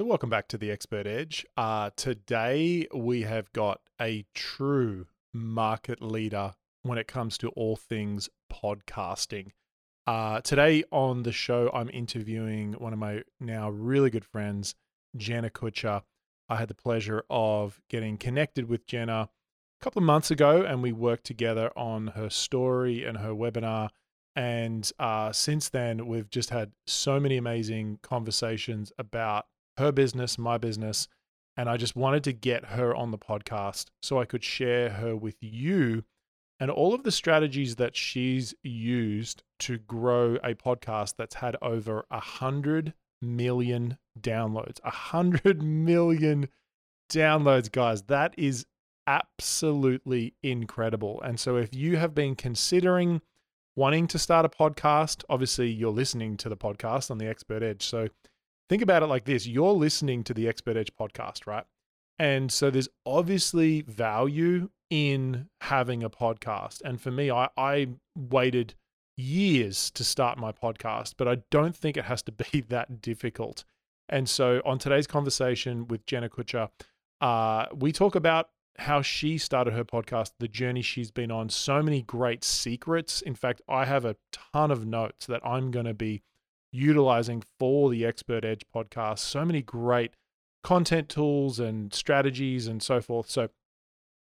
So, welcome back to the Expert Edge. Uh, today, we have got a true market leader when it comes to all things podcasting. Uh, today on the show, I'm interviewing one of my now really good friends, Jenna Kutcher. I had the pleasure of getting connected with Jenna a couple of months ago, and we worked together on her story and her webinar. And uh, since then, we've just had so many amazing conversations about her business, my business. And I just wanted to get her on the podcast so I could share her with you and all of the strategies that she's used to grow a podcast that's had over a hundred million downloads. A hundred million downloads, guys. That is absolutely incredible. And so if you have been considering wanting to start a podcast, obviously you're listening to the podcast on the Expert Edge. So think about it like this you're listening to the Expert Edge podcast, right? And so there's obviously value in having a podcast. And for me, I, I waited years to start my podcast, but I don't think it has to be that difficult. And so on today's conversation with Jenna Kutcher, uh, we talk about how she started her podcast, the journey she's been on, so many great secrets. In fact, I have a ton of notes that I'm going to be utilizing for the Expert Edge podcast. So many great content tools and strategies and so forth. So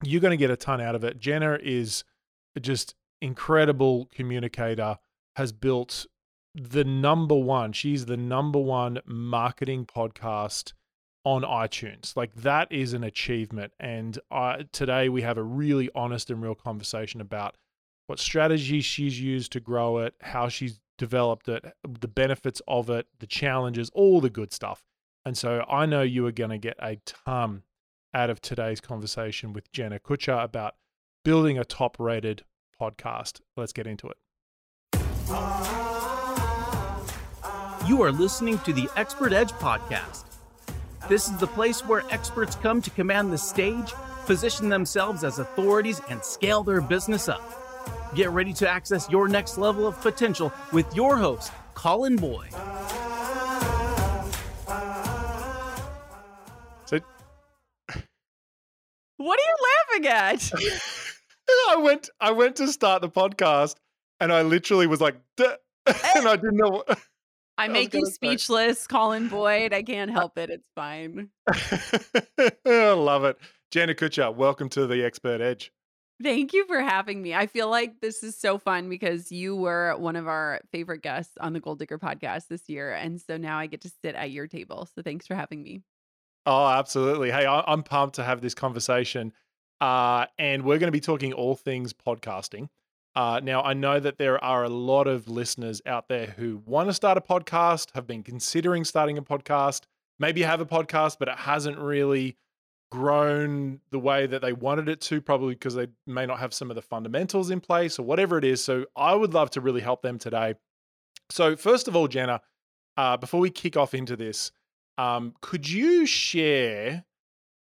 you're going to get a ton out of it. Jenna is just incredible communicator, has built the number one, she's the number one marketing podcast on iTunes. Like that is an achievement. And uh, today we have a really honest and real conversation about what strategies she's used to grow it, how she's developed it, the benefits of it, the challenges, all the good stuff. And so I know you are going to get a ton out of today's conversation with Jenna Kutcher about building a top rated podcast. Let's get into it. You are listening to the Expert Edge podcast. This is the place where experts come to command the stage, position themselves as authorities, and scale their business up. Get ready to access your next level of potential with your host, Colin Boyd. So What are you laughing at? I went I went to start the podcast and I literally was like Duh, and I didn't know what I was make you gonna say. speechless, Colin Boyd. I can't help it. It's fine. I love it. Jenna Kutcher, welcome to the Expert Edge. Thank you for having me. I feel like this is so fun because you were one of our favorite guests on the Goal Digger podcast this year. And so now I get to sit at your table. So thanks for having me. Oh, absolutely. Hey, I'm pumped to have this conversation. Uh, and we're going to be talking all things podcasting. Uh, now, I know that there are a lot of listeners out there who want to start a podcast, have been considering starting a podcast, maybe have a podcast, but it hasn't really grown the way that they wanted it to, probably because they may not have some of the fundamentals in place or whatever it is. So, I would love to really help them today. So, first of all, Jenna, uh, before we kick off into this, um, could you share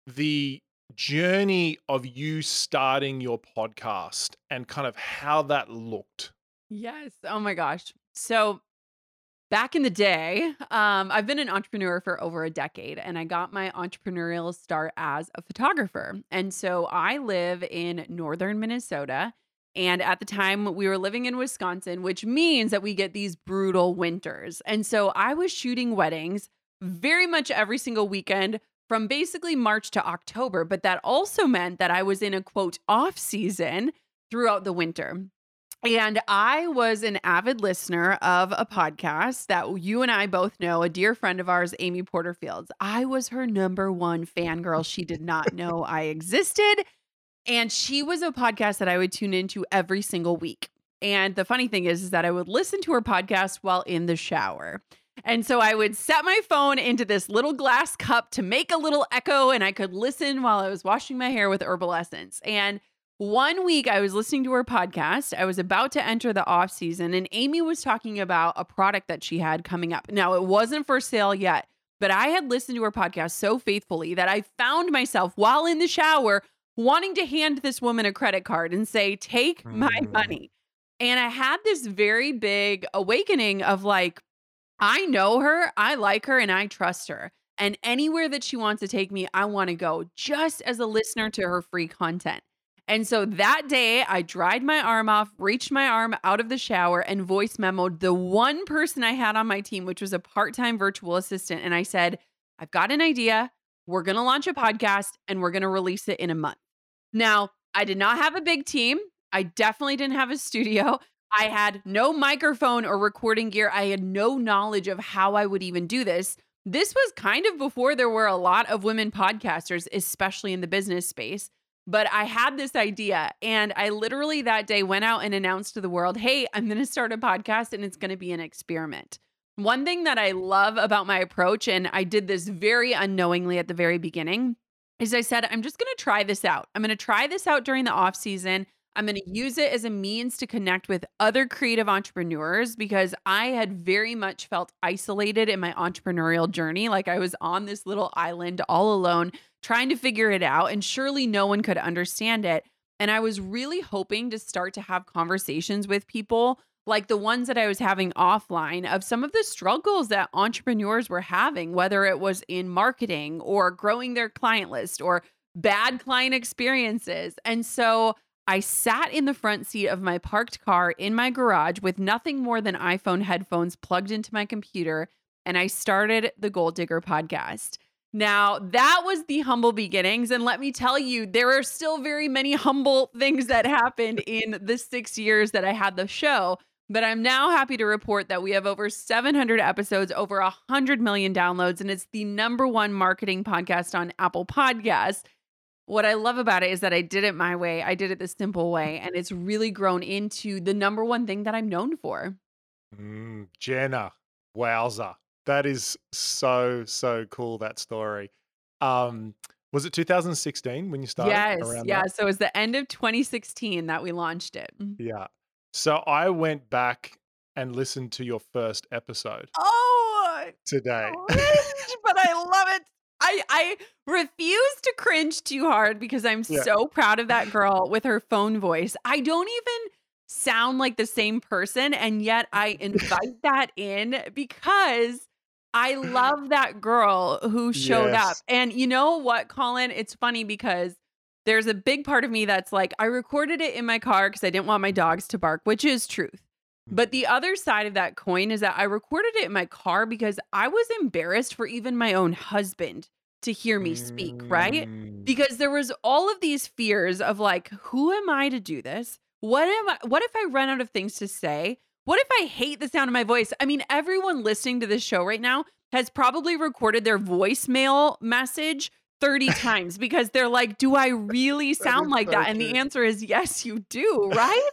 the journey of you starting your podcast and kind of how that looked? Yes. Oh my gosh. So back in the day, um, I've been an entrepreneur for over a decade and I got my entrepreneurial start as a photographer. And so I live in northern Minnesota. And at the time, we were living in Wisconsin, which means that we get these brutal winters. And so I was shooting weddings very much every single weekend from basically March to October. But that also meant that I was in a quote off season throughout the winter. And I was an avid listener of a podcast that you and I both know, a dear friend of ours, Amy Porterfield's. I was her number one fangirl. She did not know I existed. And she was a podcast that I would tune into every single week. And the funny thing is, is that I would listen to her podcast while in the shower. And so I would set my phone into this little glass cup to make a little echo, and I could listen while I was washing my hair with herbal essence. And one week I was listening to her podcast. I was about to enter the off season, and Amy was talking about a product that she had coming up. Now, it wasn't for sale yet, but I had listened to her podcast so faithfully that I found myself while in the shower wanting to hand this woman a credit card and say, Take my Mm. money. And I had this very big awakening of like, I know her, I like her, and I trust her. And anywhere that she wants to take me, I want to go just as a listener to her free content. And so that day, I dried my arm off, reached my arm out of the shower, and voice memoed the one person I had on my team, which was a part time virtual assistant. And I said, I've got an idea. We're going to launch a podcast and we're going to release it in a month. Now, I did not have a big team. I definitely didn't have a studio. I had no microphone or recording gear. I had no knowledge of how I would even do this. This was kind of before there were a lot of women podcasters, especially in the business space. But I had this idea, and I literally that day went out and announced to the world, hey, I'm going to start a podcast and it's going to be an experiment. One thing that I love about my approach, and I did this very unknowingly at the very beginning, is I said, I'm just going to try this out. I'm going to try this out during the off season. I'm going to use it as a means to connect with other creative entrepreneurs because I had very much felt isolated in my entrepreneurial journey. Like I was on this little island all alone trying to figure it out, and surely no one could understand it. And I was really hoping to start to have conversations with people like the ones that I was having offline of some of the struggles that entrepreneurs were having, whether it was in marketing or growing their client list or bad client experiences. And so I sat in the front seat of my parked car in my garage with nothing more than iPhone headphones plugged into my computer, and I started the Goal Digger podcast. Now, that was the humble beginnings. And let me tell you, there are still very many humble things that happened in the six years that I had the show. But I'm now happy to report that we have over 700 episodes, over 100 million downloads, and it's the number one marketing podcast on Apple Podcasts. What I love about it is that I did it my way. I did it the simple way, and it's really grown into the number one thing that I'm known for. Mm, Jenna, wowza. That is so so cool. That story. Um, was it 2016 when you started? Yes, yeah. that? So it was the end of 2016 that we launched it. Yeah. So I went back and listened to your first episode Oh, today. but I love it. I I refuse to cringe too hard because I'm Yeah. so proud of that girl with her phone voice. I don't even sound like the same person and yet I invite that in because I love that girl who showed up. And you know what, Colin? It's funny because there's a big part of me that's like, I recorded it in my car because I didn't want my dogs to bark, which is truth. But the other side of that coin is that I recorded it in my car because I was embarrassed for even my own husband to hear me speak, right? Mm, Because there was all of these fears of like, who am I to do this? What am I what if I run out of things to say? What if I hate the sound of my voice? I mean, everyone listening to this show right now has probably recorded their voicemail message 30 times because they're like, do I really sound like that? And the answer is yes, you do, right?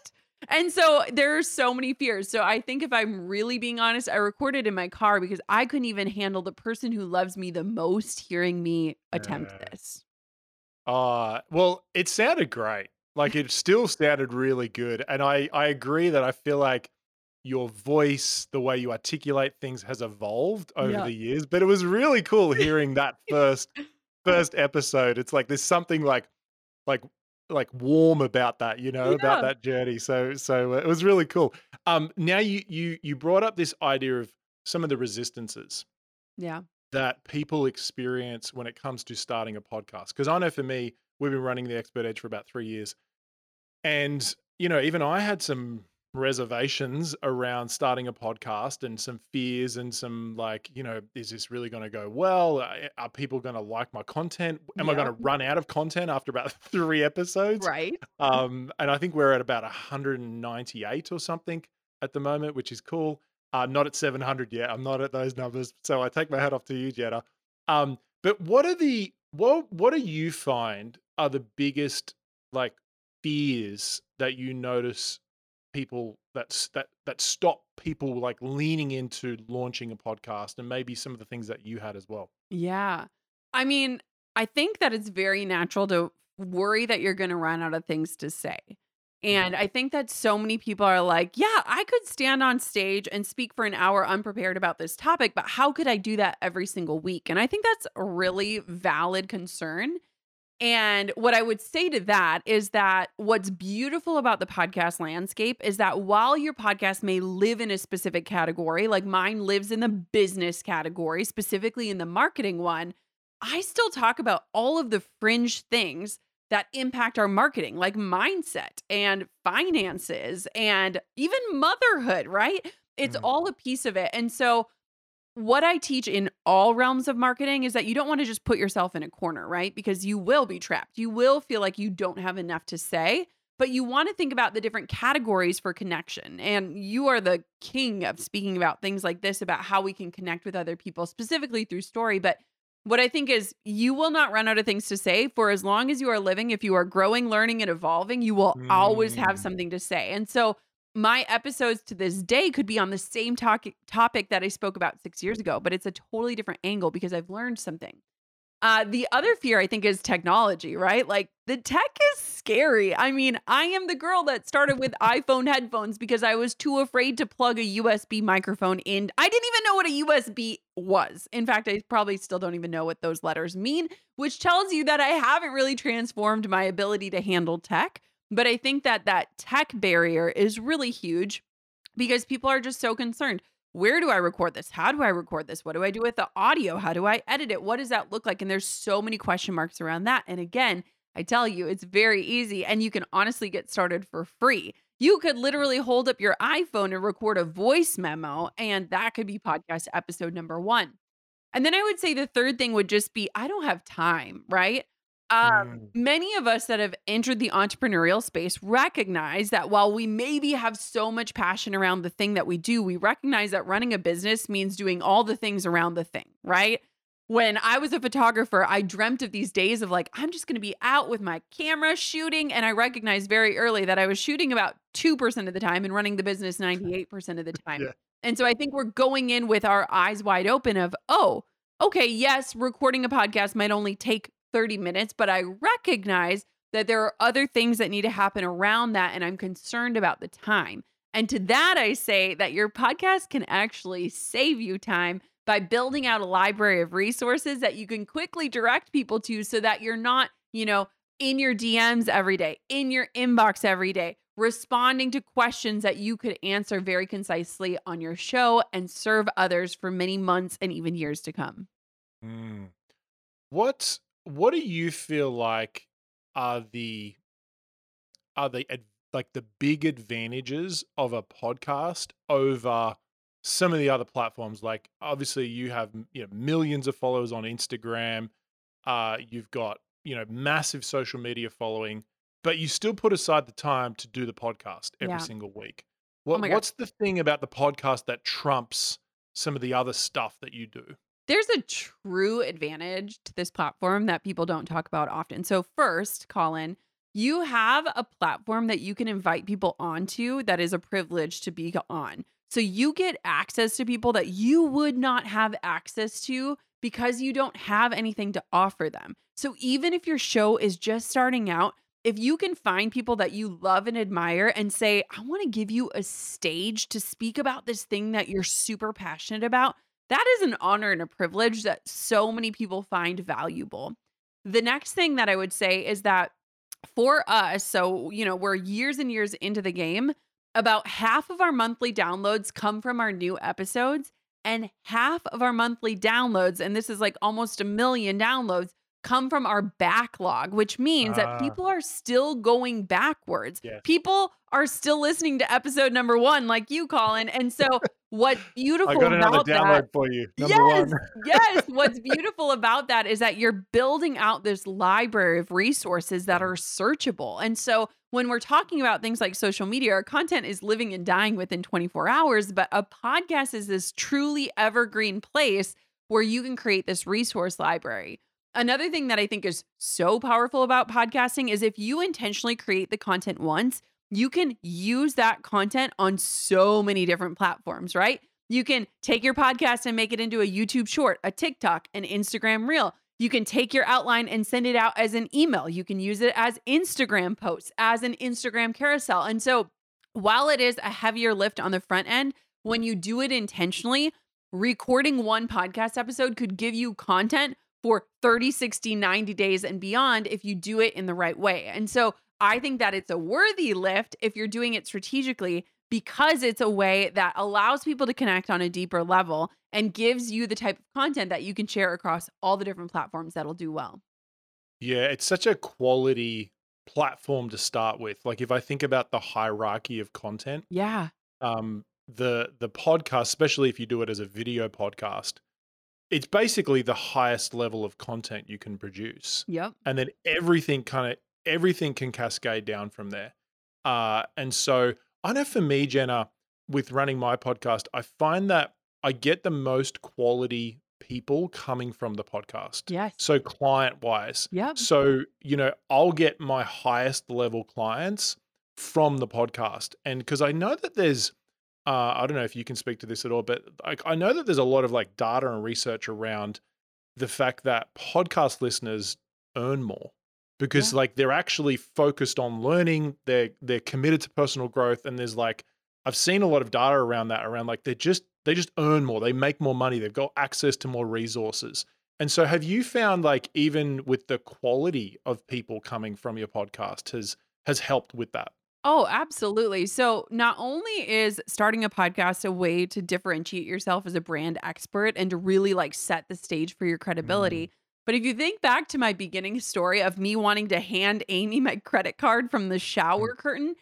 And so there are so many fears. So I think if I'm really being honest, I recorded in my car because I couldn't even handle the person who loves me the most hearing me attempt Yeah. this. Uh, well, it sounded great. Like it still sounded really good. And I, I agree that I feel like your voice, the way you articulate things has evolved over Yeah. the years. But it was really cool hearing that first first episode. It's like there's something like like like warm about that, you know, about that journey. So so uh, it was really cool. Um now you you you brought up this idea of some of the resistances Yeah. that people experience when it comes to starting a podcast. Because I know for me, we've been running the Expert Edge for about three years. And, you know, even I had some reservations around starting a podcast and some fears and some like, you know, is this really going to go well? Are people going to like my content? Am I going to run out of content after about three episodes? Right. Um, and I think we're at about 198 or something at the moment, which is cool. Uh, not at 700 yet. I'm not at those numbers, so I take my hat off to you, Jenna. Um, but what are the what what do you find are the biggest like fears that you notice people that's that that stop people like leaning into launching a podcast and maybe some of the things that you had as well? Yeah. I mean, I think that it's very natural to worry that you're going to run out of things to say. Mm-hmm. And I think that so many people are like, yeah, I could stand on stage and speak for an hour unprepared about this topic, but how could I do that every single week? And I think that's a really valid concern. And what I would say to that is that what's beautiful about the podcast landscape is that while your podcast may live in a specific category, like mine lives in the business category, specifically in the marketing one, I still talk about all of the fringe things that impact our marketing, like mindset and finances and even motherhood, right? It's mm. all a piece of it. And so what I teach in all realms of marketing is that you don't want to just put yourself in a corner, right? Because you will be trapped. You will feel like you don't have enough to say, but you want to think about the different categories for connection. And you are the king of speaking about things like this about how we can connect with other people, specifically through story. But what I think is you will not run out of things to say for as long as you are living. If you are growing, learning, and evolving, you will mm. always have mm. something to say. And so my episodes to this day could be on the same to- topic that I spoke about six years ago, but it's a totally different angle because I've learned something. Uh, the other fear I think is technology, right? Like the tech is scary. I mean, I am the girl that started with iPhone headphones because I was too afraid to plug a USB microphone in. I didn't even know what a USB was. In fact, I probably still don't even know what those letters mean, which tells you that I haven't really transformed my ability to handle tech. But I think that that tech barrier is really huge because people are just so concerned. Where do I record this? How do I record this? What do I do with the audio? How do I edit it? What does that look like? And there's so many question marks around that. And again, I tell you, it's very easy and you can honestly get started for free. You could literally hold up your iPhone and record a voice memo, and that could be podcast episode number one. And then I would say the third thing would just be I don't have time, right? Um, mm. Many of us that have entered the entrepreneurial space recognize that while we maybe have so much passion around the thing that we do, we recognize that running a business means doing all the things around the thing, right? When I was a photographer, I dreamt of these days of like, I'm just going to be out with my camera shooting. And I recognized very early that I was shooting about 2% of the time and running the business 98% of the time. Yeah. And so I think we're going in with our eyes wide open of, oh, okay, yes, recording a podcast might only take 30 minutes, but I recognize that there are other things that need to happen around that. And I'm concerned about the time. And to that, I say that your podcast can actually save you time by building out a library of resources that you can quickly direct people to so that you're not, you know, in your DMs every day, in your inbox every day, responding to questions that you could answer very concisely on your show and serve others for many months and even years to come. Mm. What what do you feel like are the are the like the big advantages of a podcast over some of the other platforms? Like obviously you have you know millions of followers on Instagram uh you've got you know massive social media following but you still put aside the time to do the podcast every yeah. single week. Oh what, oh what's the thing about the podcast that trumps some of the other stuff that you do there's a true advantage to this platform that people don't talk about often. So, first, Colin, you have a platform that you can invite people onto that is a privilege to be on. So, you get access to people that you would not have access to because you don't have anything to offer them. So, even if your show is just starting out, if you can find people that you love and admire and say, I want to give you a stage to speak about this thing that you're super passionate about, that is an honor and a privilege that so many people find valuable. The next thing that I would say is that for us, so, you know, we're years and years into the game, about half of our monthly downloads come from our new episodes, and half of our monthly downloads, and this is like almost a million downloads, come from our backlog, which means uh, that ah. people are still going backwards. Yes. People are still listening to episode number one, like you, Colin. And so What's beautiful I got another about download that, for you. Number yes, one. yes. What's beautiful about that is that you're building out this library of resources that are searchable. And so when we're talking about things like social media, our content is living and dying within 24 hours, but a podcast is this truly evergreen place where you can create this resource library. Another thing that I think is so powerful about podcasting is if you intentionally create the content once, you can use that content on so many different platforms, right? You can take your podcast and make it into a YouTube short, a TikTok, an Instagram reel. You can take your outline and send it out as an email. You can use it as Instagram posts, as an Instagram carousel. And so, while it is a heavier lift on the front end, when you do it intentionally, recording one podcast episode could give you content for 30, 60, 90 days and beyond if you do it in the right way. And so I think that it's a worthy lift if you're doing it strategically because it's a way that allows people to connect on a deeper level and gives you the type of content that you can share across all the different platforms that'll do well. Yeah, it's such a quality platform to start with. Like if I think about the hierarchy of content, Yeah. um, the the podcast, especially if you do it as a video podcast, it's basically the highest level of content you can produce, Yep. and then everything kind of everything can cascade down from there. Uh, and so I know for me, Jenna, with running my podcast, I find that I get the most quality people coming from the podcast. Yes. So client wise, Yep. so, you know, I'll get my highest level clients from the podcast. And because I know that there's, uh, I don't know if you can speak to this at all, but like, I know that there's a lot of like data and research around the fact that podcast listeners earn more because Yeah. like they're actually focused on learning, they're they're committed to personal growth, and there's like I've seen a lot of data around that, around like they just they just earn more, they make more money, they've got access to more resources. And so have you found like even with the quality of people coming from your podcast has has helped with that? Oh, absolutely. So, not only is starting a podcast a way to differentiate yourself as a brand expert and to really like set the stage for your mm. credibility, but if you think back to my beginning story of me wanting to hand Amy my credit card from the mm. shower curtain,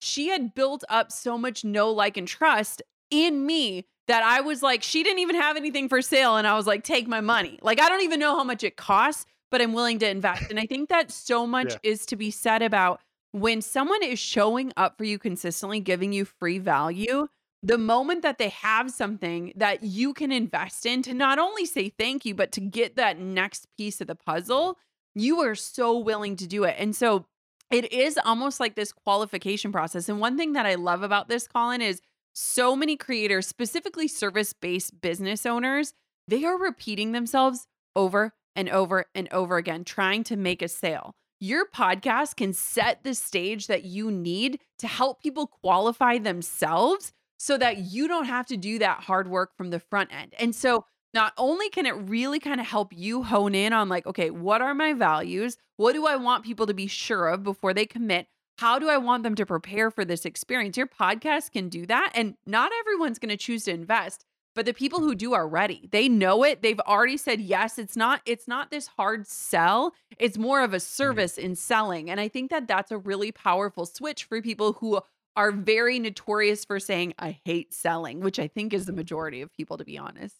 she had built up so much know, like, and trust in me that I was like, she didn't even have anything for sale. And I was like, take my money. Like, I don't even know how much it costs, but I'm willing to invest. And I think that so much Yeah. is to be said about when someone is showing up for you consistently, giving you free value, the moment that they have something that you can invest in to not only say thank you, but to get that next piece of the puzzle, you are so willing to do it. And so it is almost like this qualification process. And one thing that I love about this, Colin, is so many creators, specifically service based business owners, they are repeating themselves over and over and over again, trying to make a sale. Your podcast can set the stage that you need to help people qualify themselves so that you don't have to do that hard work from the front end. And so, not only can it really kind of help you hone in on, like, okay, what are my values? What do I want people to be sure of before they commit? How do I want them to prepare for this experience? Your podcast can do that. And not everyone's going to choose to invest but the people who do are ready. They know it. They've already said yes it's not it's not this hard sell. It's more of a mm-hmm. service in selling. And i think that that's a really powerful switch for people who are very notorious for saying i hate selling which i think is the majority of people to be honest.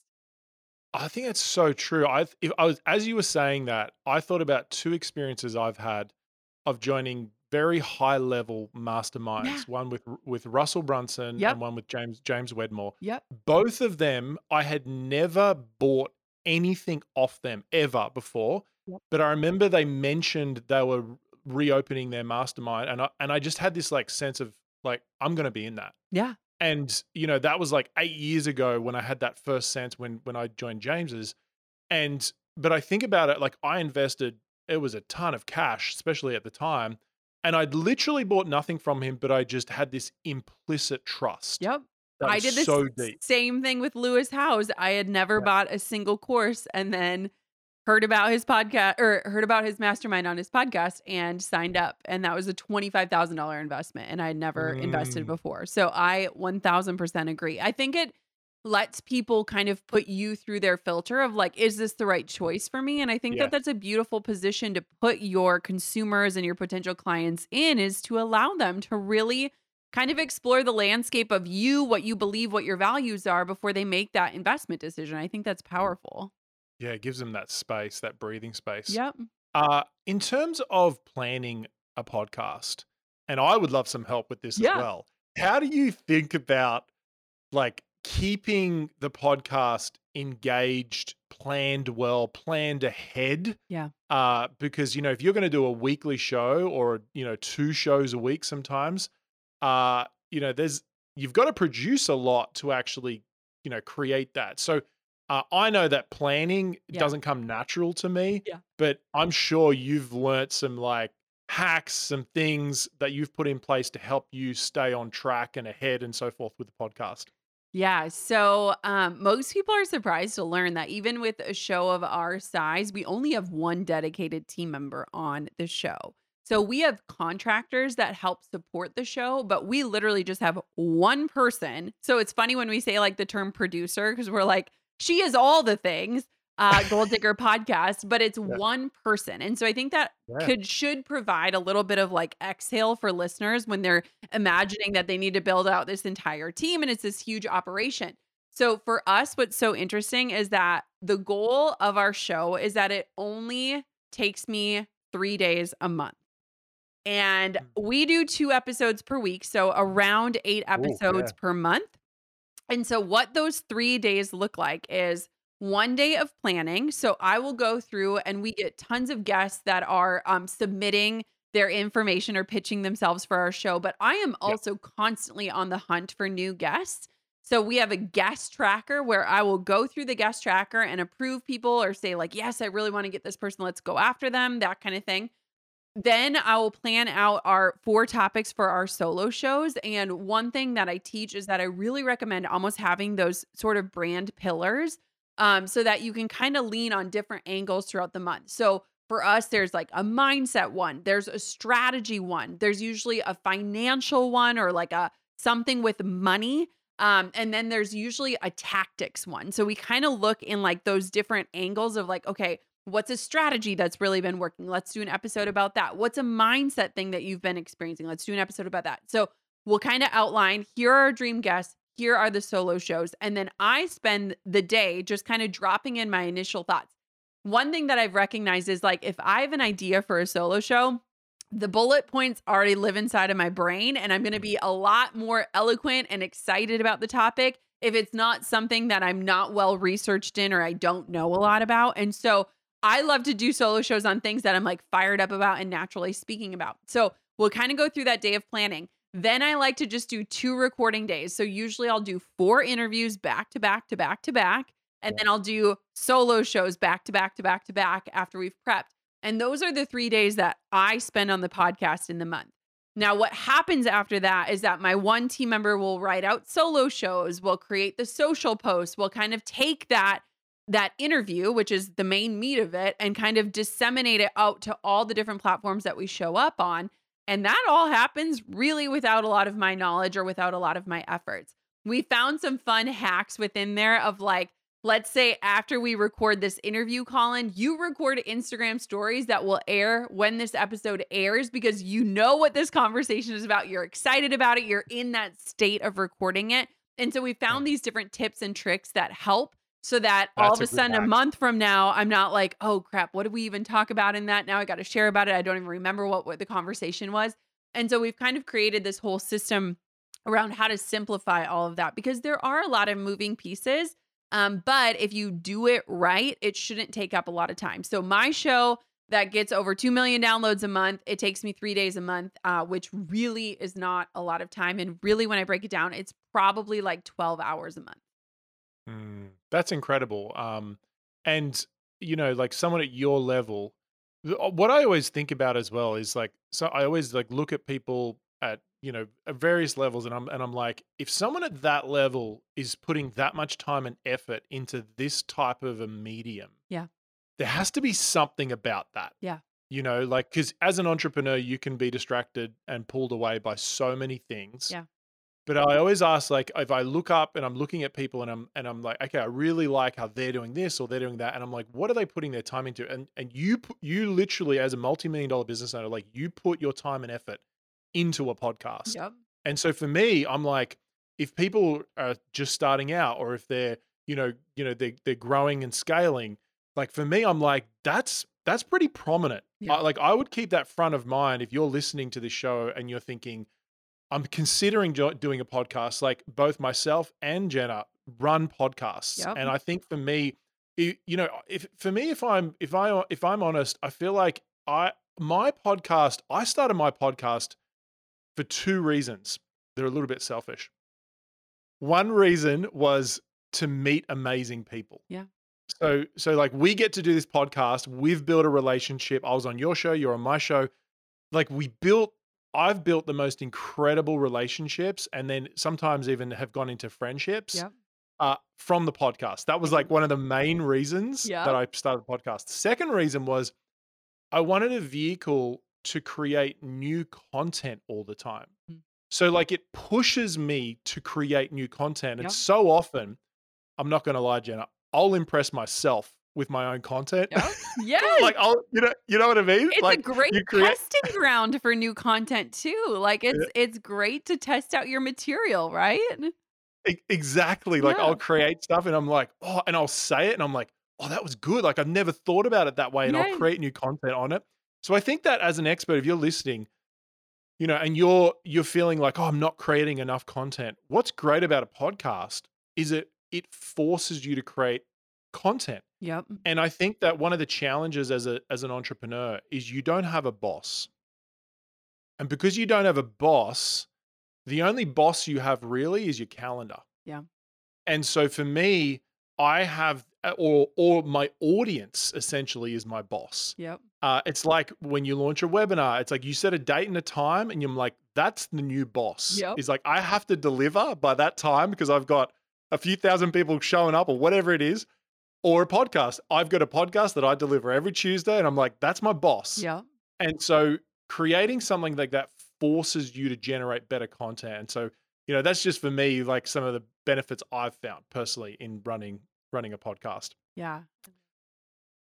I think that's so true. I if I was as you were saying that, I thought about two experiences I've had of joining very high level masterminds. Yeah. One with with Russell Brunson Yep. and one with James James Wedmore. yep Both of them, I had never bought anything off them ever before. Yep. But I remember they mentioned they were reopening their mastermind, and I and I just had this like sense of like I'm going to be in that yeah and you know that was like eight years ago when i had that first sense when when i joined james's and but i think about it like i invested it was a ton of cash especially at the time and i'd literally bought nothing from him but i just had this implicit trust yep I did the so same thing with Lewis Howes. I had never Yeah. bought a single course and then heard about his podcast or heard about his mastermind on his podcast and signed up. And that was a $25,000 investment and I had never invested Mm. before. So I 1000% agree. I think it lets people kind of put you through their filter of like, is this the right choice for me? And I think Yeah. that that's a beautiful position to put your consumers and your potential clients in is to allow them to really kind of explore the landscape of you, what you believe, what your values are before they make that investment decision. I think that's powerful. yeah it gives them that space that breathing space Yep. uh in terms of planning a podcast and i would love some help with this Yeah. as well how do you think about like keeping the podcast engaged planned well planned ahead Yeah. uh because you know if you're going to do a weekly show or you know two shows a week sometimes uh you know there's you've got to produce a lot to actually you know create that so uh, i know that planning Yeah. doesn't come natural to me Yeah. but i'm sure you've learnt some like hacks some things that you've put in place to help you stay on track and ahead and so forth with the podcast Yeah. So um, most people are surprised to learn that even with a show of our size, we only have one dedicated team member on the show. So we have contractors that help support the show, but we literally just have one person. So it's funny when we say like the term producer because we're like, she is all the things uh goal digger podcast but it's Yeah. one person and so i think that Yeah. could should provide a little bit of like exhale for listeners when they're imagining that they need to build out this entire team and it's this huge operation so for us what's so interesting is that the goal of our show is that it only takes me three days a month and Mm. we do two episodes per week so around eight episodes per month and so, what those three days look like is one day of planning. So, I will go through and we get tons of guests that are um, submitting their information or pitching themselves for our show. But I am also constantly on the hunt for new guests. So, we have a guest tracker where I will go through the guest tracker and approve people or say, like, yes, I really want to get this person. Let's go after them, that kind of thing then I will plan out our four topics for our solo shows. And one thing that I teach is that I really recommend almost having those sort of brand pillars um, so that you can kind of lean on different angles throughout the month. So for us, there's like a mindset one, there's a strategy one, there's usually a financial one or like a something with money. Um, and then there's usually a tactics one. So we kind of look in like those different angles of like, okay, What's a strategy that's really been working? Let's do an episode about that. What's a mindset thing that you've been experiencing? Let's do an episode about that. So we'll kind of outline here are our dream guests, here are the solo shows. And then I spend the day just kind of dropping in my initial thoughts. One thing that I've recognized is like if I have an idea for a solo show, the bullet points already live inside of my brain, and I'm going to be a lot more eloquent and excited about the topic if it's not something that I'm not well researched in or I don't know a lot about. And so I love to do solo shows on things that I'm like fired up about and naturally speaking about. So we'll kind of go through that day of planning. Then I like to just do two recording days. So usually I'll do four interviews back to back to back to back. And then I'll do solo shows back to back to back to back after we've prepped. And those are the three days that I spend on the podcast in the month. Now, what happens after that is that my one team member will write out solo shows, will create the social posts, will kind of take that that interview, which is the main meat of it, and kind of disseminate it out to all the different platforms that we show up on. And that all happens really without a lot of my knowledge or without a lot of my efforts. We found some fun hacks within there of like, let's say after we record this interview, Colin, you record Instagram stories that will air when this episode airs because you know what this conversation is about. You're excited about it. You're in that state of recording it. And so we found these different tips and tricks that help so that all of a a sudden a month from now i'm not like oh crap what did we even talk about in that? Now i got to share about it. I don't even remember what, what the conversation was. And so we've kind of created this whole system around how to simplify all of that because there are a lot of moving pieces um, but if you do it right it shouldn't take up a lot of time. So my show that gets over 2 million downloads a month it takes me three days a month uh, which really is not a lot of time. And really when i break it down it's probably like 12 hours a month. Mm, that's incredible. Um, and you know, like someone at your level, uh, what I always think about as well is like, so I always like look at people at you know at various levels, and I'm and I'm like, if someone at that level is putting that much time and effort into this type of a medium, Yeah. there has to be something about that. Yeah. You know, like because as an entrepreneur, you can be distracted and pulled away by so many things. Yeah. But I always ask, like, if I look up and I'm looking at people and I'm and I'm like, okay, I really like how they're doing this or they're doing that, and I'm like, what are they putting their time into? And and you you literally as a multi million dollar business owner, like you put your time and effort into a podcast. yep And so for me, I'm like, if people are just starting out, or if they're, you know, you know, they they're growing and scaling, like for me, I'm like, that's that's pretty prominent. Yeah. I- like I would keep that front of mind if you're listening to this show and you're thinking, I'm considering jo- doing a podcast. Like both myself and Jenna run podcasts, Yep. and I think for me, you know, if for me, if I'm if I if I'm honest, I feel like I my podcast, I started my podcast for two reasons. They're a little bit selfish. One reason was to meet amazing people. Yeah. So so like we get to do this podcast, we've built a relationship. I was on your show, you're on my show. Like we built I've built the most incredible relationships and then sometimes even have gone into friendships Yep. uh, from the podcast. That was like one of the main reasons that I started the podcast. Second reason was I wanted a vehicle to create new content all the time. Mm. So like it pushes me to create new content. And so often, I'm not gonna lie, Jenna, I'll impress myself with my own content. Yeah, Yes. like I'll you know you know what I mean? it's like a great create testing ground for new content too. Like it's it's great to test out your material, right? E- exactly. Like Yeah. I'll create stuff and I'm like, oh, and I'll say it and I'm like, oh, that was good. Like I've never thought about it that way, and Yeah. I'll create new content on it. So I think that as an expert, if you're listening, you know, and you're you're feeling like, oh, I'm not creating enough content. What's great about a podcast is it it forces you to create content. Yep. And I think that one of the challenges as a as an entrepreneur is you don't have a boss. And because you don't have a boss, the only boss you have really is your calendar. Yeah. And so for me, I have uh, or or my audience essentially is my boss. Yep. Uh, it's like when you launch a webinar, it's like you set a date and a time, and you're like, that's the new boss. Yep. It's like I have to deliver by that time because I've got a few thousand people showing up or whatever it is, or a podcast. I've got a podcast that I deliver every Tuesday, and I'm like, that's my boss. Yeah. And so creating something like that forces you to generate better content. And so, you know, that's just for me, like some of the benefits I've found personally in running running a podcast. Yeah.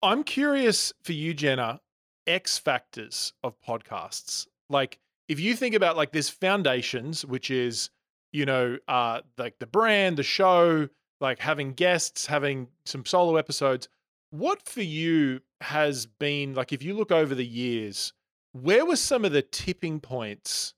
I'm curious for you, Jenna, X factors of podcasts. Like if you think about like this foundations, which is, you know, uh like the brand, the show, like having guests, having some solo episodes. What for you has been like if you look over the years, where were some of the tipping points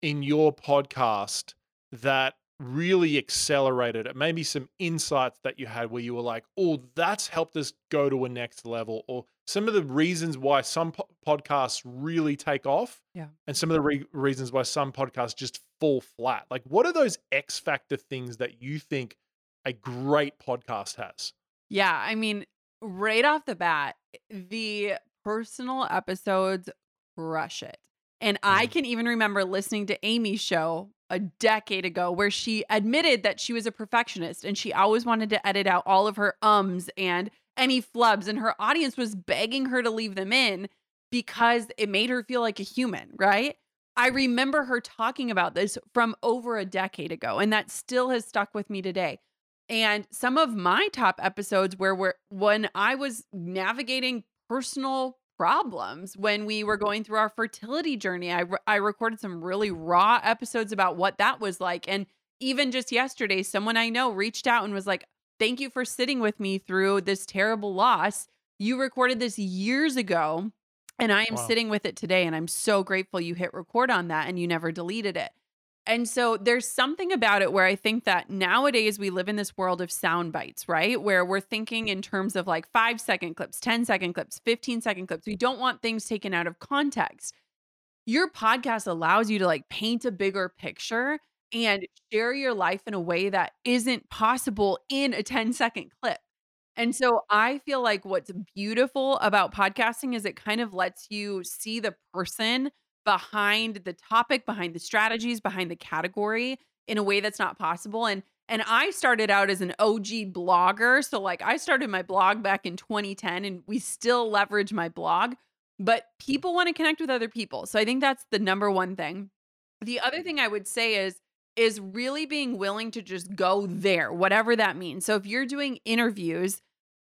in your podcast that really accelerated it? Maybe some insights that you had where you were like, oh, that's helped us go to a next level, or some of the reasons why some po- podcasts really take off, Yeah. and some of the re- reasons why some podcasts just fall flat. Like, what are those X factor things that you think a great podcast has? Yeah, I mean, right off the bat, the personal episodes crush it. And I Mhm. can even remember listening to Amy's show a decade ago where she admitted that she was a perfectionist and she always wanted to edit out all of her ums and any flubs and her audience was begging her to leave them in because it made her feel like a human, right? I remember her talking about this from over a decade ago and that still has stuck with me today. And some of my top episodes where we're when I was navigating personal problems when we were going through our fertility journey. I re- I recorded some really raw episodes about what that was like and even just yesterday someone I know reached out and was like, "Thank you for sitting with me through this terrible loss. You recorded this years ago and I am Wow. sitting with it today and I'm so grateful you hit record on that and you never deleted it." And so there's something about it where I think that nowadays we live in this world of sound bites, right? Where we're thinking in terms of like five second clips, 10 second clips, 15 second clips. We don't want things taken out of context. Your podcast allows you to like paint a bigger picture and share your life in a way that isn't possible in a 10 second clip. And so I feel like what's beautiful about podcasting is it kind of lets you see the person behind the topic, behind the strategies, behind the category in a way that's not possible. And and I started out as an OG blogger. So like I started my blog back in 2010 and we still leverage my blog, but people want to connect with other people. So I think that's the number one thing. The other thing I would say is is really being willing to just go there, whatever that means. So if you're doing interviews,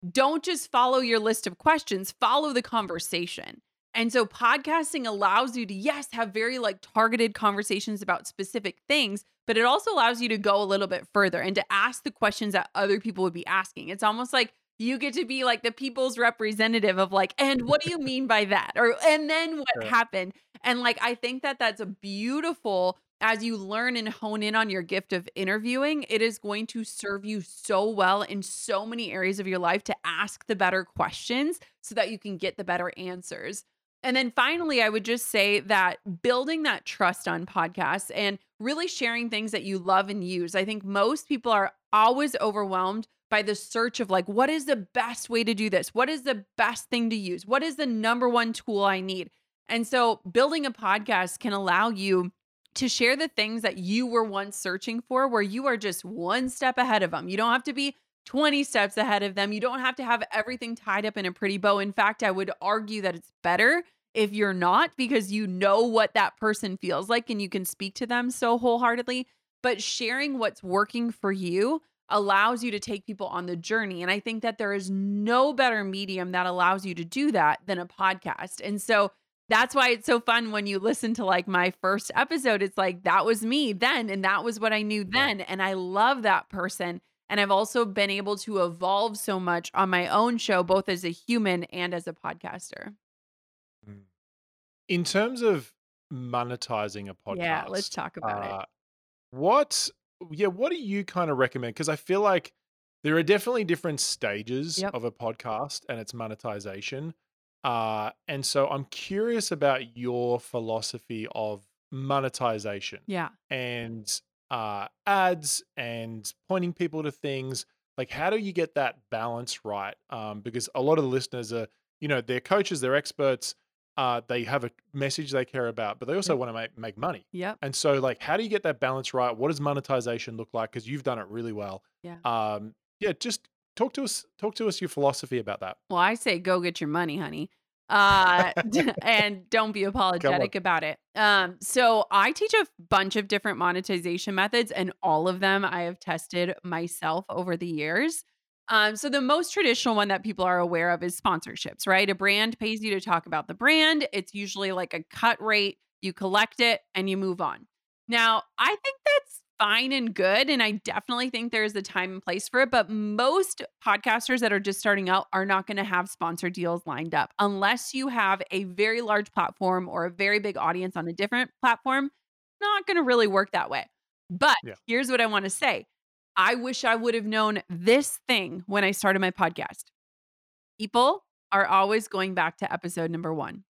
don't just follow your list of questions, follow the conversation. And so podcasting allows you to, yes, have very like targeted conversations about specific things, but it also allows you to go a little bit further and to ask the questions that other people would be asking. It's almost like you get to be like the people's representative of like, and what do you mean by that? Or, and then what Yeah. happened? And like, I think that that's a beautiful, as you learn and hone in on your gift of interviewing, it is going to serve you so well in so many areas of your life to ask the better questions so that you can get the better answers. And then finally, I would just say that building that trust on podcasts and really sharing things that you love and use. I think most people are always overwhelmed by the search of like, what is the best way to do this? What is the best thing to use? What is the number one tool I need? And so building a podcast can allow you to share the things that you were once searching for, where you are just one step ahead of them. You don't have to be 20 steps ahead of them. You don't have to have everything tied up in a pretty bow. In fact, I would argue that it's better if you're not because you know what that person feels like and you can speak to them so wholeheartedly. But sharing what's working for you allows you to take people on the journey. And I think that there is no better medium that allows you to do that than a podcast. And so that's why it's so fun when you listen to like my first episode. It's like that was me then, and that was what I knew then. And I love that person. And I've also been able to evolve so much on my own show, both as a human and as a podcaster. Mm. In terms of monetizing a podcast, Yeah, let's talk about it. uh, what, yeah, what do you kind of recommend? Because I feel like there are definitely different stages Yep. of a podcast and its monetization. Uh, and so I'm curious about your philosophy of monetization Yeah. and uh, ads and pointing people to things. Like, how do you get that balance right? Um, because a lot of the listeners are, you know, they're coaches, they're experts, uh, they have a message they care about, but they also want to make, make money. Yeah. And so, like, how do you get that balance right? What does monetization look like? Because you've done it really well. Yeah. Um, yeah, just talk to us. Talk to us your philosophy about that. Well, I say go get your money, honey. Uh and don't be apologetic about it. Um so I teach a bunch of different monetization methods and all of them I have tested myself over the years. Um so the most traditional one that people are aware of is sponsorships, right? A brand pays you to talk about the brand. It's usually like a cut rate, you collect it and you move on. Now, I think that's fine and good. And I definitely think there's a time and place for it. But most podcasters that are just starting out are not going to have sponsor deals lined up unless you have a very large platform or a very big audience on a different platform. Not going to really work that way. But Yeah. here's what I want to say I wish I would have known this thing when I started my podcast. People are always going back to episode number one.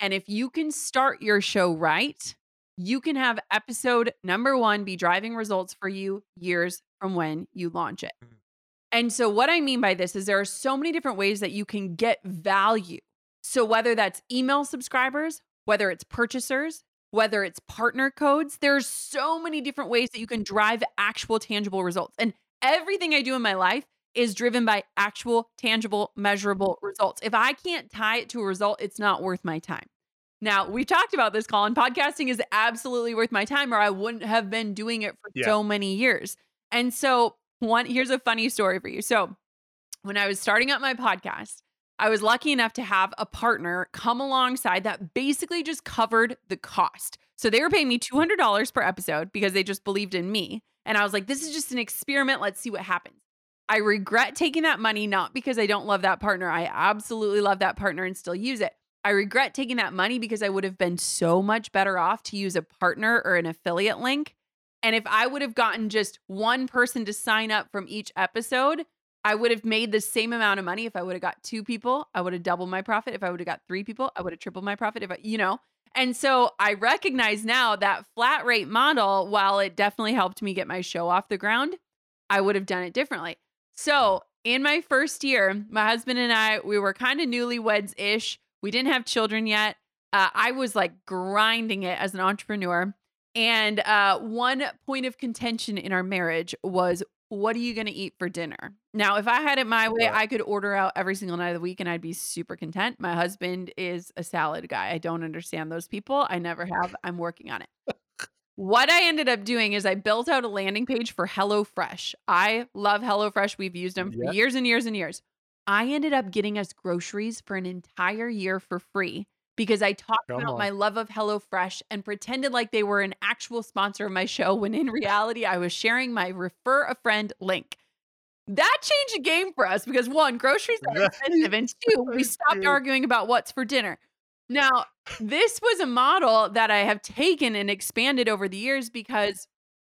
And if you can start your show right, you can have episode number one be driving results for you years from when you launch it. Mhm. And so, what I mean by this is there are so many different ways that you can get value. So, whether that's email subscribers, whether it's purchasers, whether it's partner codes, there's so many different ways that you can drive actual tangible results. And everything I do in my life is driven by actual, tangible, measurable results. If I can't tie it to a result, it's not worth my time. Now, we've talked about this, Colin. Podcasting is absolutely worth my time, or I wouldn't have been doing it for Yeah. so many years. And so, one here's a funny story for you. So, when I was starting up my podcast, I was lucky enough to have a partner come alongside that basically just covered the cost. So they were paying me $200 per episode because they just believed in me. And I was like, this is just an experiment. Let's see what happens. I regret taking that money, not because I don't love that partner. I absolutely love that partner and still use it. I regret taking that money because I would have been so much better off to use a partner or an affiliate link. And if I would have gotten just one person to sign up from each episode, I would have made the same amount of money if I would have got two people. I would have doubled my profit. If I would have got three people, I would have tripled my profit. If I, you know, and so I recognize now that flat rate model, while it definitely helped me get my show off the ground, I would have done it differently. So in my first year, my husband and I, we were kind of newlyweds ish. We didn't have children yet. Uh, I was like grinding it as an entrepreneur. And uh, one point of contention in our marriage was what are you going to eat for dinner? Now, if I had it my way, I could order out every single night of the week and I'd be super content. My husband is a salad guy. I don't understand those people. I never have. I'm working on it. What I ended up doing is I built out a landing page for HelloFresh. I love HelloFresh. We've used them for Yeah. years and years and years. I ended up getting us groceries for an entire year for free because I talked Come about on. my love of HelloFresh and pretended like they were an actual sponsor of my show when in reality I was sharing my refer a friend link. That changed the game for us because one, groceries are expensive, and two, we stopped arguing about what's for dinner. Now, this was a model that I have taken and expanded over the years because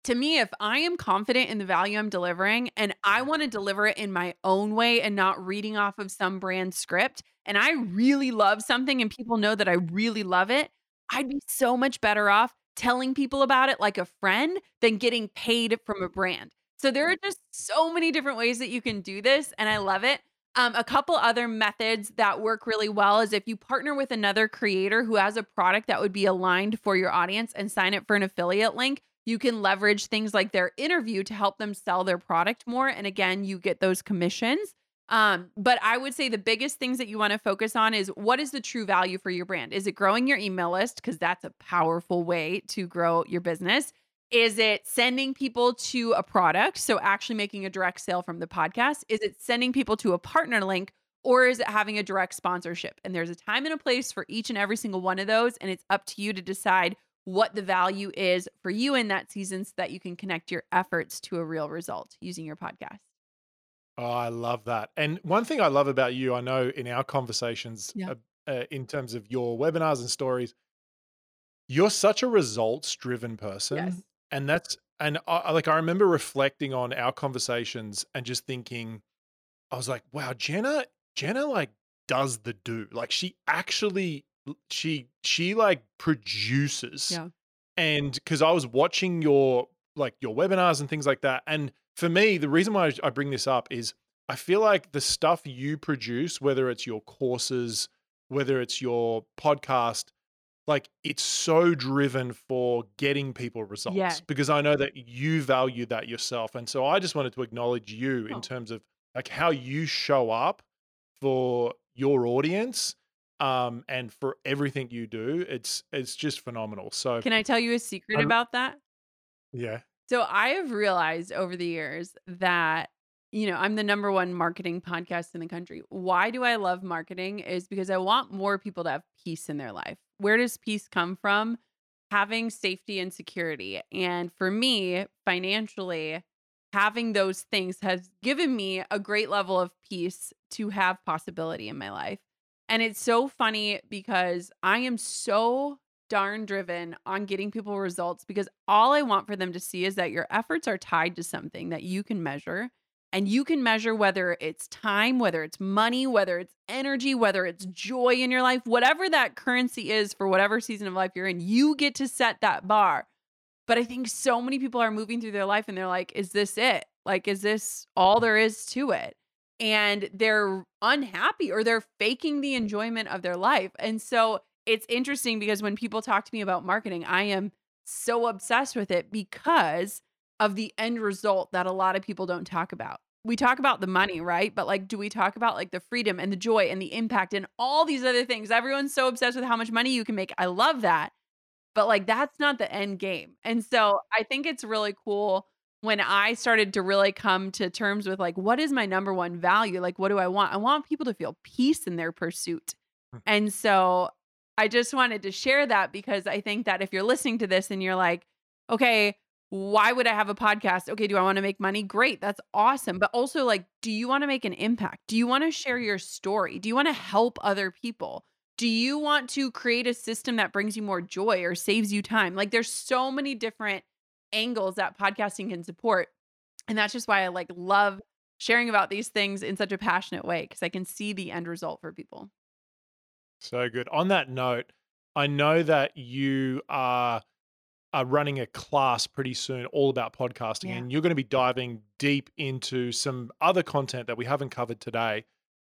to me, if I am confident in the value I'm delivering and I want to deliver it in my own way and not reading off of some brand script, and I really love something and people know that I really love it, I'd be so much better off telling people about it like a friend than getting paid from a brand. So there are just so many different ways that you can do this, and I love it. Um, a couple other methods that work really well is if you partner with another creator who has a product that would be aligned for your audience and sign it for an affiliate link, you can leverage things like their interview to help them sell their product more. And again, you get those commissions. Um, but I would say the biggest things that you want to focus on is what is the true value for your brand? Is it growing your email list? Because that's a powerful way to grow your business. Is it sending people to a product? So actually making a direct sale from the podcast? Is it sending people to a partner link? Or is it having a direct sponsorship? And there's a time and a place for each and every single one of those. And it's up to you to decide what the value is for you in that season so that you can connect your efforts to a real result using your podcast. Oh, I love that. And one thing I love about you, I know in our conversations Yeah. uh, uh, in terms of your webinars and stories, you're such a results driven person. Yes. And that's, and I, I- like, I remember reflecting on our conversations and just thinking, I was like, wow, Jenna, Jenna like does the do. Like, she actually, she, she like produces Yeah. and because I was watching your like your webinars and things like that, and for me, the reason why I bring this up is I feel like the stuff you produce, whether it's your courses, whether it's your podcast, like it's so driven for getting people results Yes. because I know that you value that yourself, and so I just wanted to acknowledge you Oh. in terms of like how you show up for your audience um and for everything you do it's it's just phenomenal so Can I tell you a secret I'm- about that? yeah So I have realized over the years that you know, I'm the number one marketing podcast in the country. Why do I love marketing is because I want more people to have peace in their life. Where does peace come from? Having safety and security. And for me, financially, having those things has given me a great level of peace to have possibility in my life. And it's so funny because I am so darn driven on getting people results because all I want for them to see is that your efforts are tied to something that you can measure. And you can measure whether it's time, whether it's money, whether it's energy, whether it's joy in your life, whatever that currency is for whatever season of life you're in, you get to set that bar. But I think so many people are moving through their life and they're like, is this it? Like, is this all there is to it? And they're unhappy or they're faking the enjoyment of their life. And so it's interesting because when people talk to me about marketing, I am so obsessed with it because of the end result that a lot of people don't talk about. We talk about the money, right? But like, do we talk about like the freedom and the joy and the impact and all these other things? Everyone's so obsessed with how much money you can make. I love that. But like, that's not the end game. And so I think it's really cool when I started to really come to terms with like, what is my number one value? Like, what do I want? I want people to feel peace in their pursuit. Hmm. And so I just wanted to share that because I think that if you're listening to this and you're like, okay, why would I have a podcast? Okay, do I want to make money? Great, that's awesome. But also, like, do you want to make an impact? Do you want to share your story? Do you want to help other people? Do you want to create a system that brings you more joy or saves you time? Like, there's so many different angles that podcasting can support. And that's just why I like love sharing about these things in such a passionate way because I can see the end result for people. So good. On that note, I know that you are are running a class pretty soon all about podcasting Yeah. and you're going to be diving deep into some other content that we haven't covered today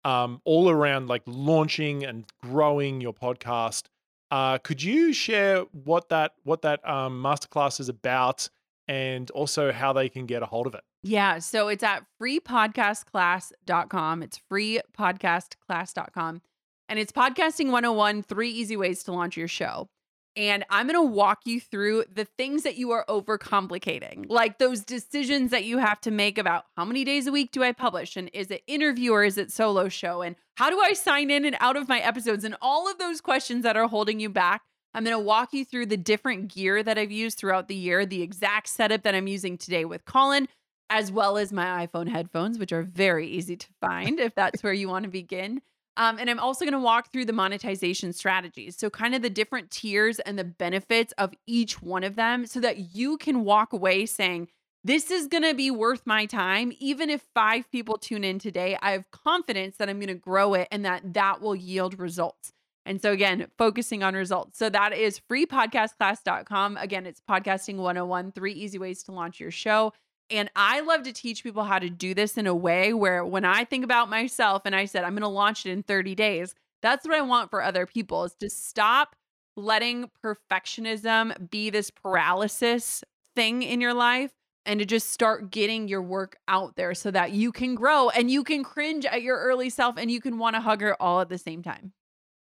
um, all around like launching and growing your podcast uh, could you share what that what that um, masterclass is about and also how they can get a hold of it Yeah. So it's at freepodcastclass.com. It's freepodcastclass.com. And it's podcasting 101 three easy ways to launch your show. And I'm going to walk you through the things that you are overcomplicating, like those decisions that you have to make about how many days a week do I publish? And is it interview or is it solo show? And how do I sign in and out of my episodes? And all of those questions that are holding you back. I'm going to walk you through the different gear that I've used throughout the year, the exact setup that I'm using today with Colin, as well as my iPhone headphones, which are very easy to find if that's where you want to begin. Um, and I'm also going to walk through the monetization strategies. So, kind of the different tiers and the benefits of each one of them so that you can walk away saying, this is going to be worth my time. Even if five people tune in today, I have confidence that I'm going to grow it and that that will yield results. And so, again, focusing on results. So, that is freepodcastclass.com. Again, it's podcasting 101, three easy ways to launch your show. And I love to teach people how to do this in a way where when I think about myself and I said, I'm going to launch it in 30 days, that's what I want for other people is to stop letting perfectionism be this paralysis thing in your life and to just start getting your work out there so that you can grow and you can cringe at your early self and you can want to hug her all at the same time.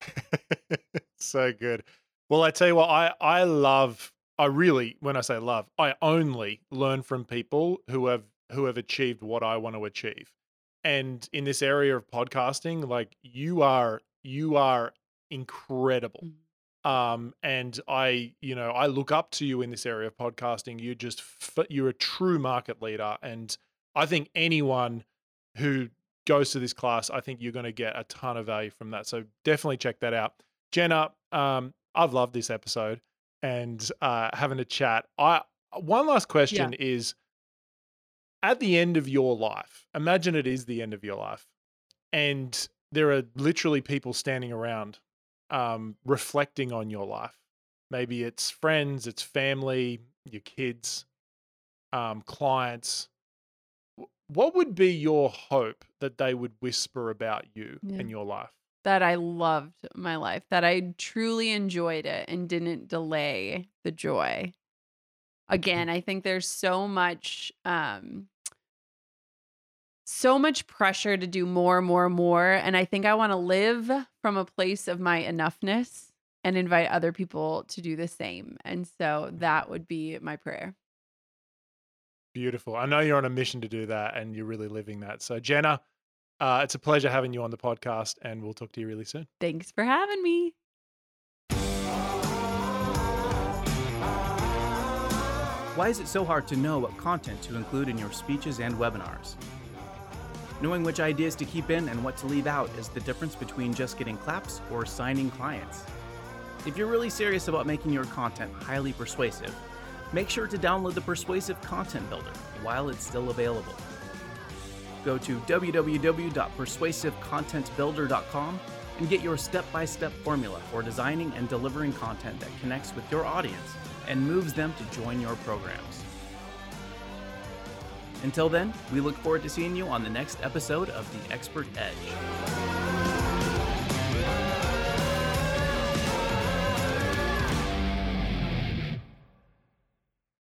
so good. Well, I tell you what, I I love I really when I say love, I only learn from people who have who have achieved what I want to achieve. And in this area of podcasting, like you are you are incredible. Mm-hmm. Um, and I, you know, I look up to you in this area of podcasting. You're just you're a true market leader, and I think anyone who goes to this class, I think you're going to get a ton of value from that. So definitely check that out. Jenna, um, I've loved this episode and uh, having a chat. I one last question yeah. is: at the end of your life, imagine it is the end of your life, and there are literally people standing around, um, reflecting on your life. Maybe it's friends, it's family, your kids, um, clients what would be your hope that they would whisper about you yeah. in your life? That I loved my life, that I truly enjoyed it and didn't delay the joy. Mm. Again, I think there's so much um so much pressure to do more, more, more. And I think I want to live from a place of my enoughness and invite other people to do the same. And so that would be my prayer. Beautiful. I know you're on a mission to do that and you're really living that. So, Jenna, uh, it's a pleasure having you on the podcast and we'll talk to you really soon. Thanks for having me. Why is it so hard to know what content to include in your speeches and webinars? Knowing which ideas to keep in and what to leave out is the difference between just getting claps or signing clients. If you're really serious about making your content highly persuasive, make sure to download the Persuasive Content Builder while it's still available. Go to www.persuasivecontentbuilder.com and get your step by step formula for designing and delivering content that connects with your audience and moves them to join your programs. Until then, we look forward to seeing you on the next episode of The Expert Edge.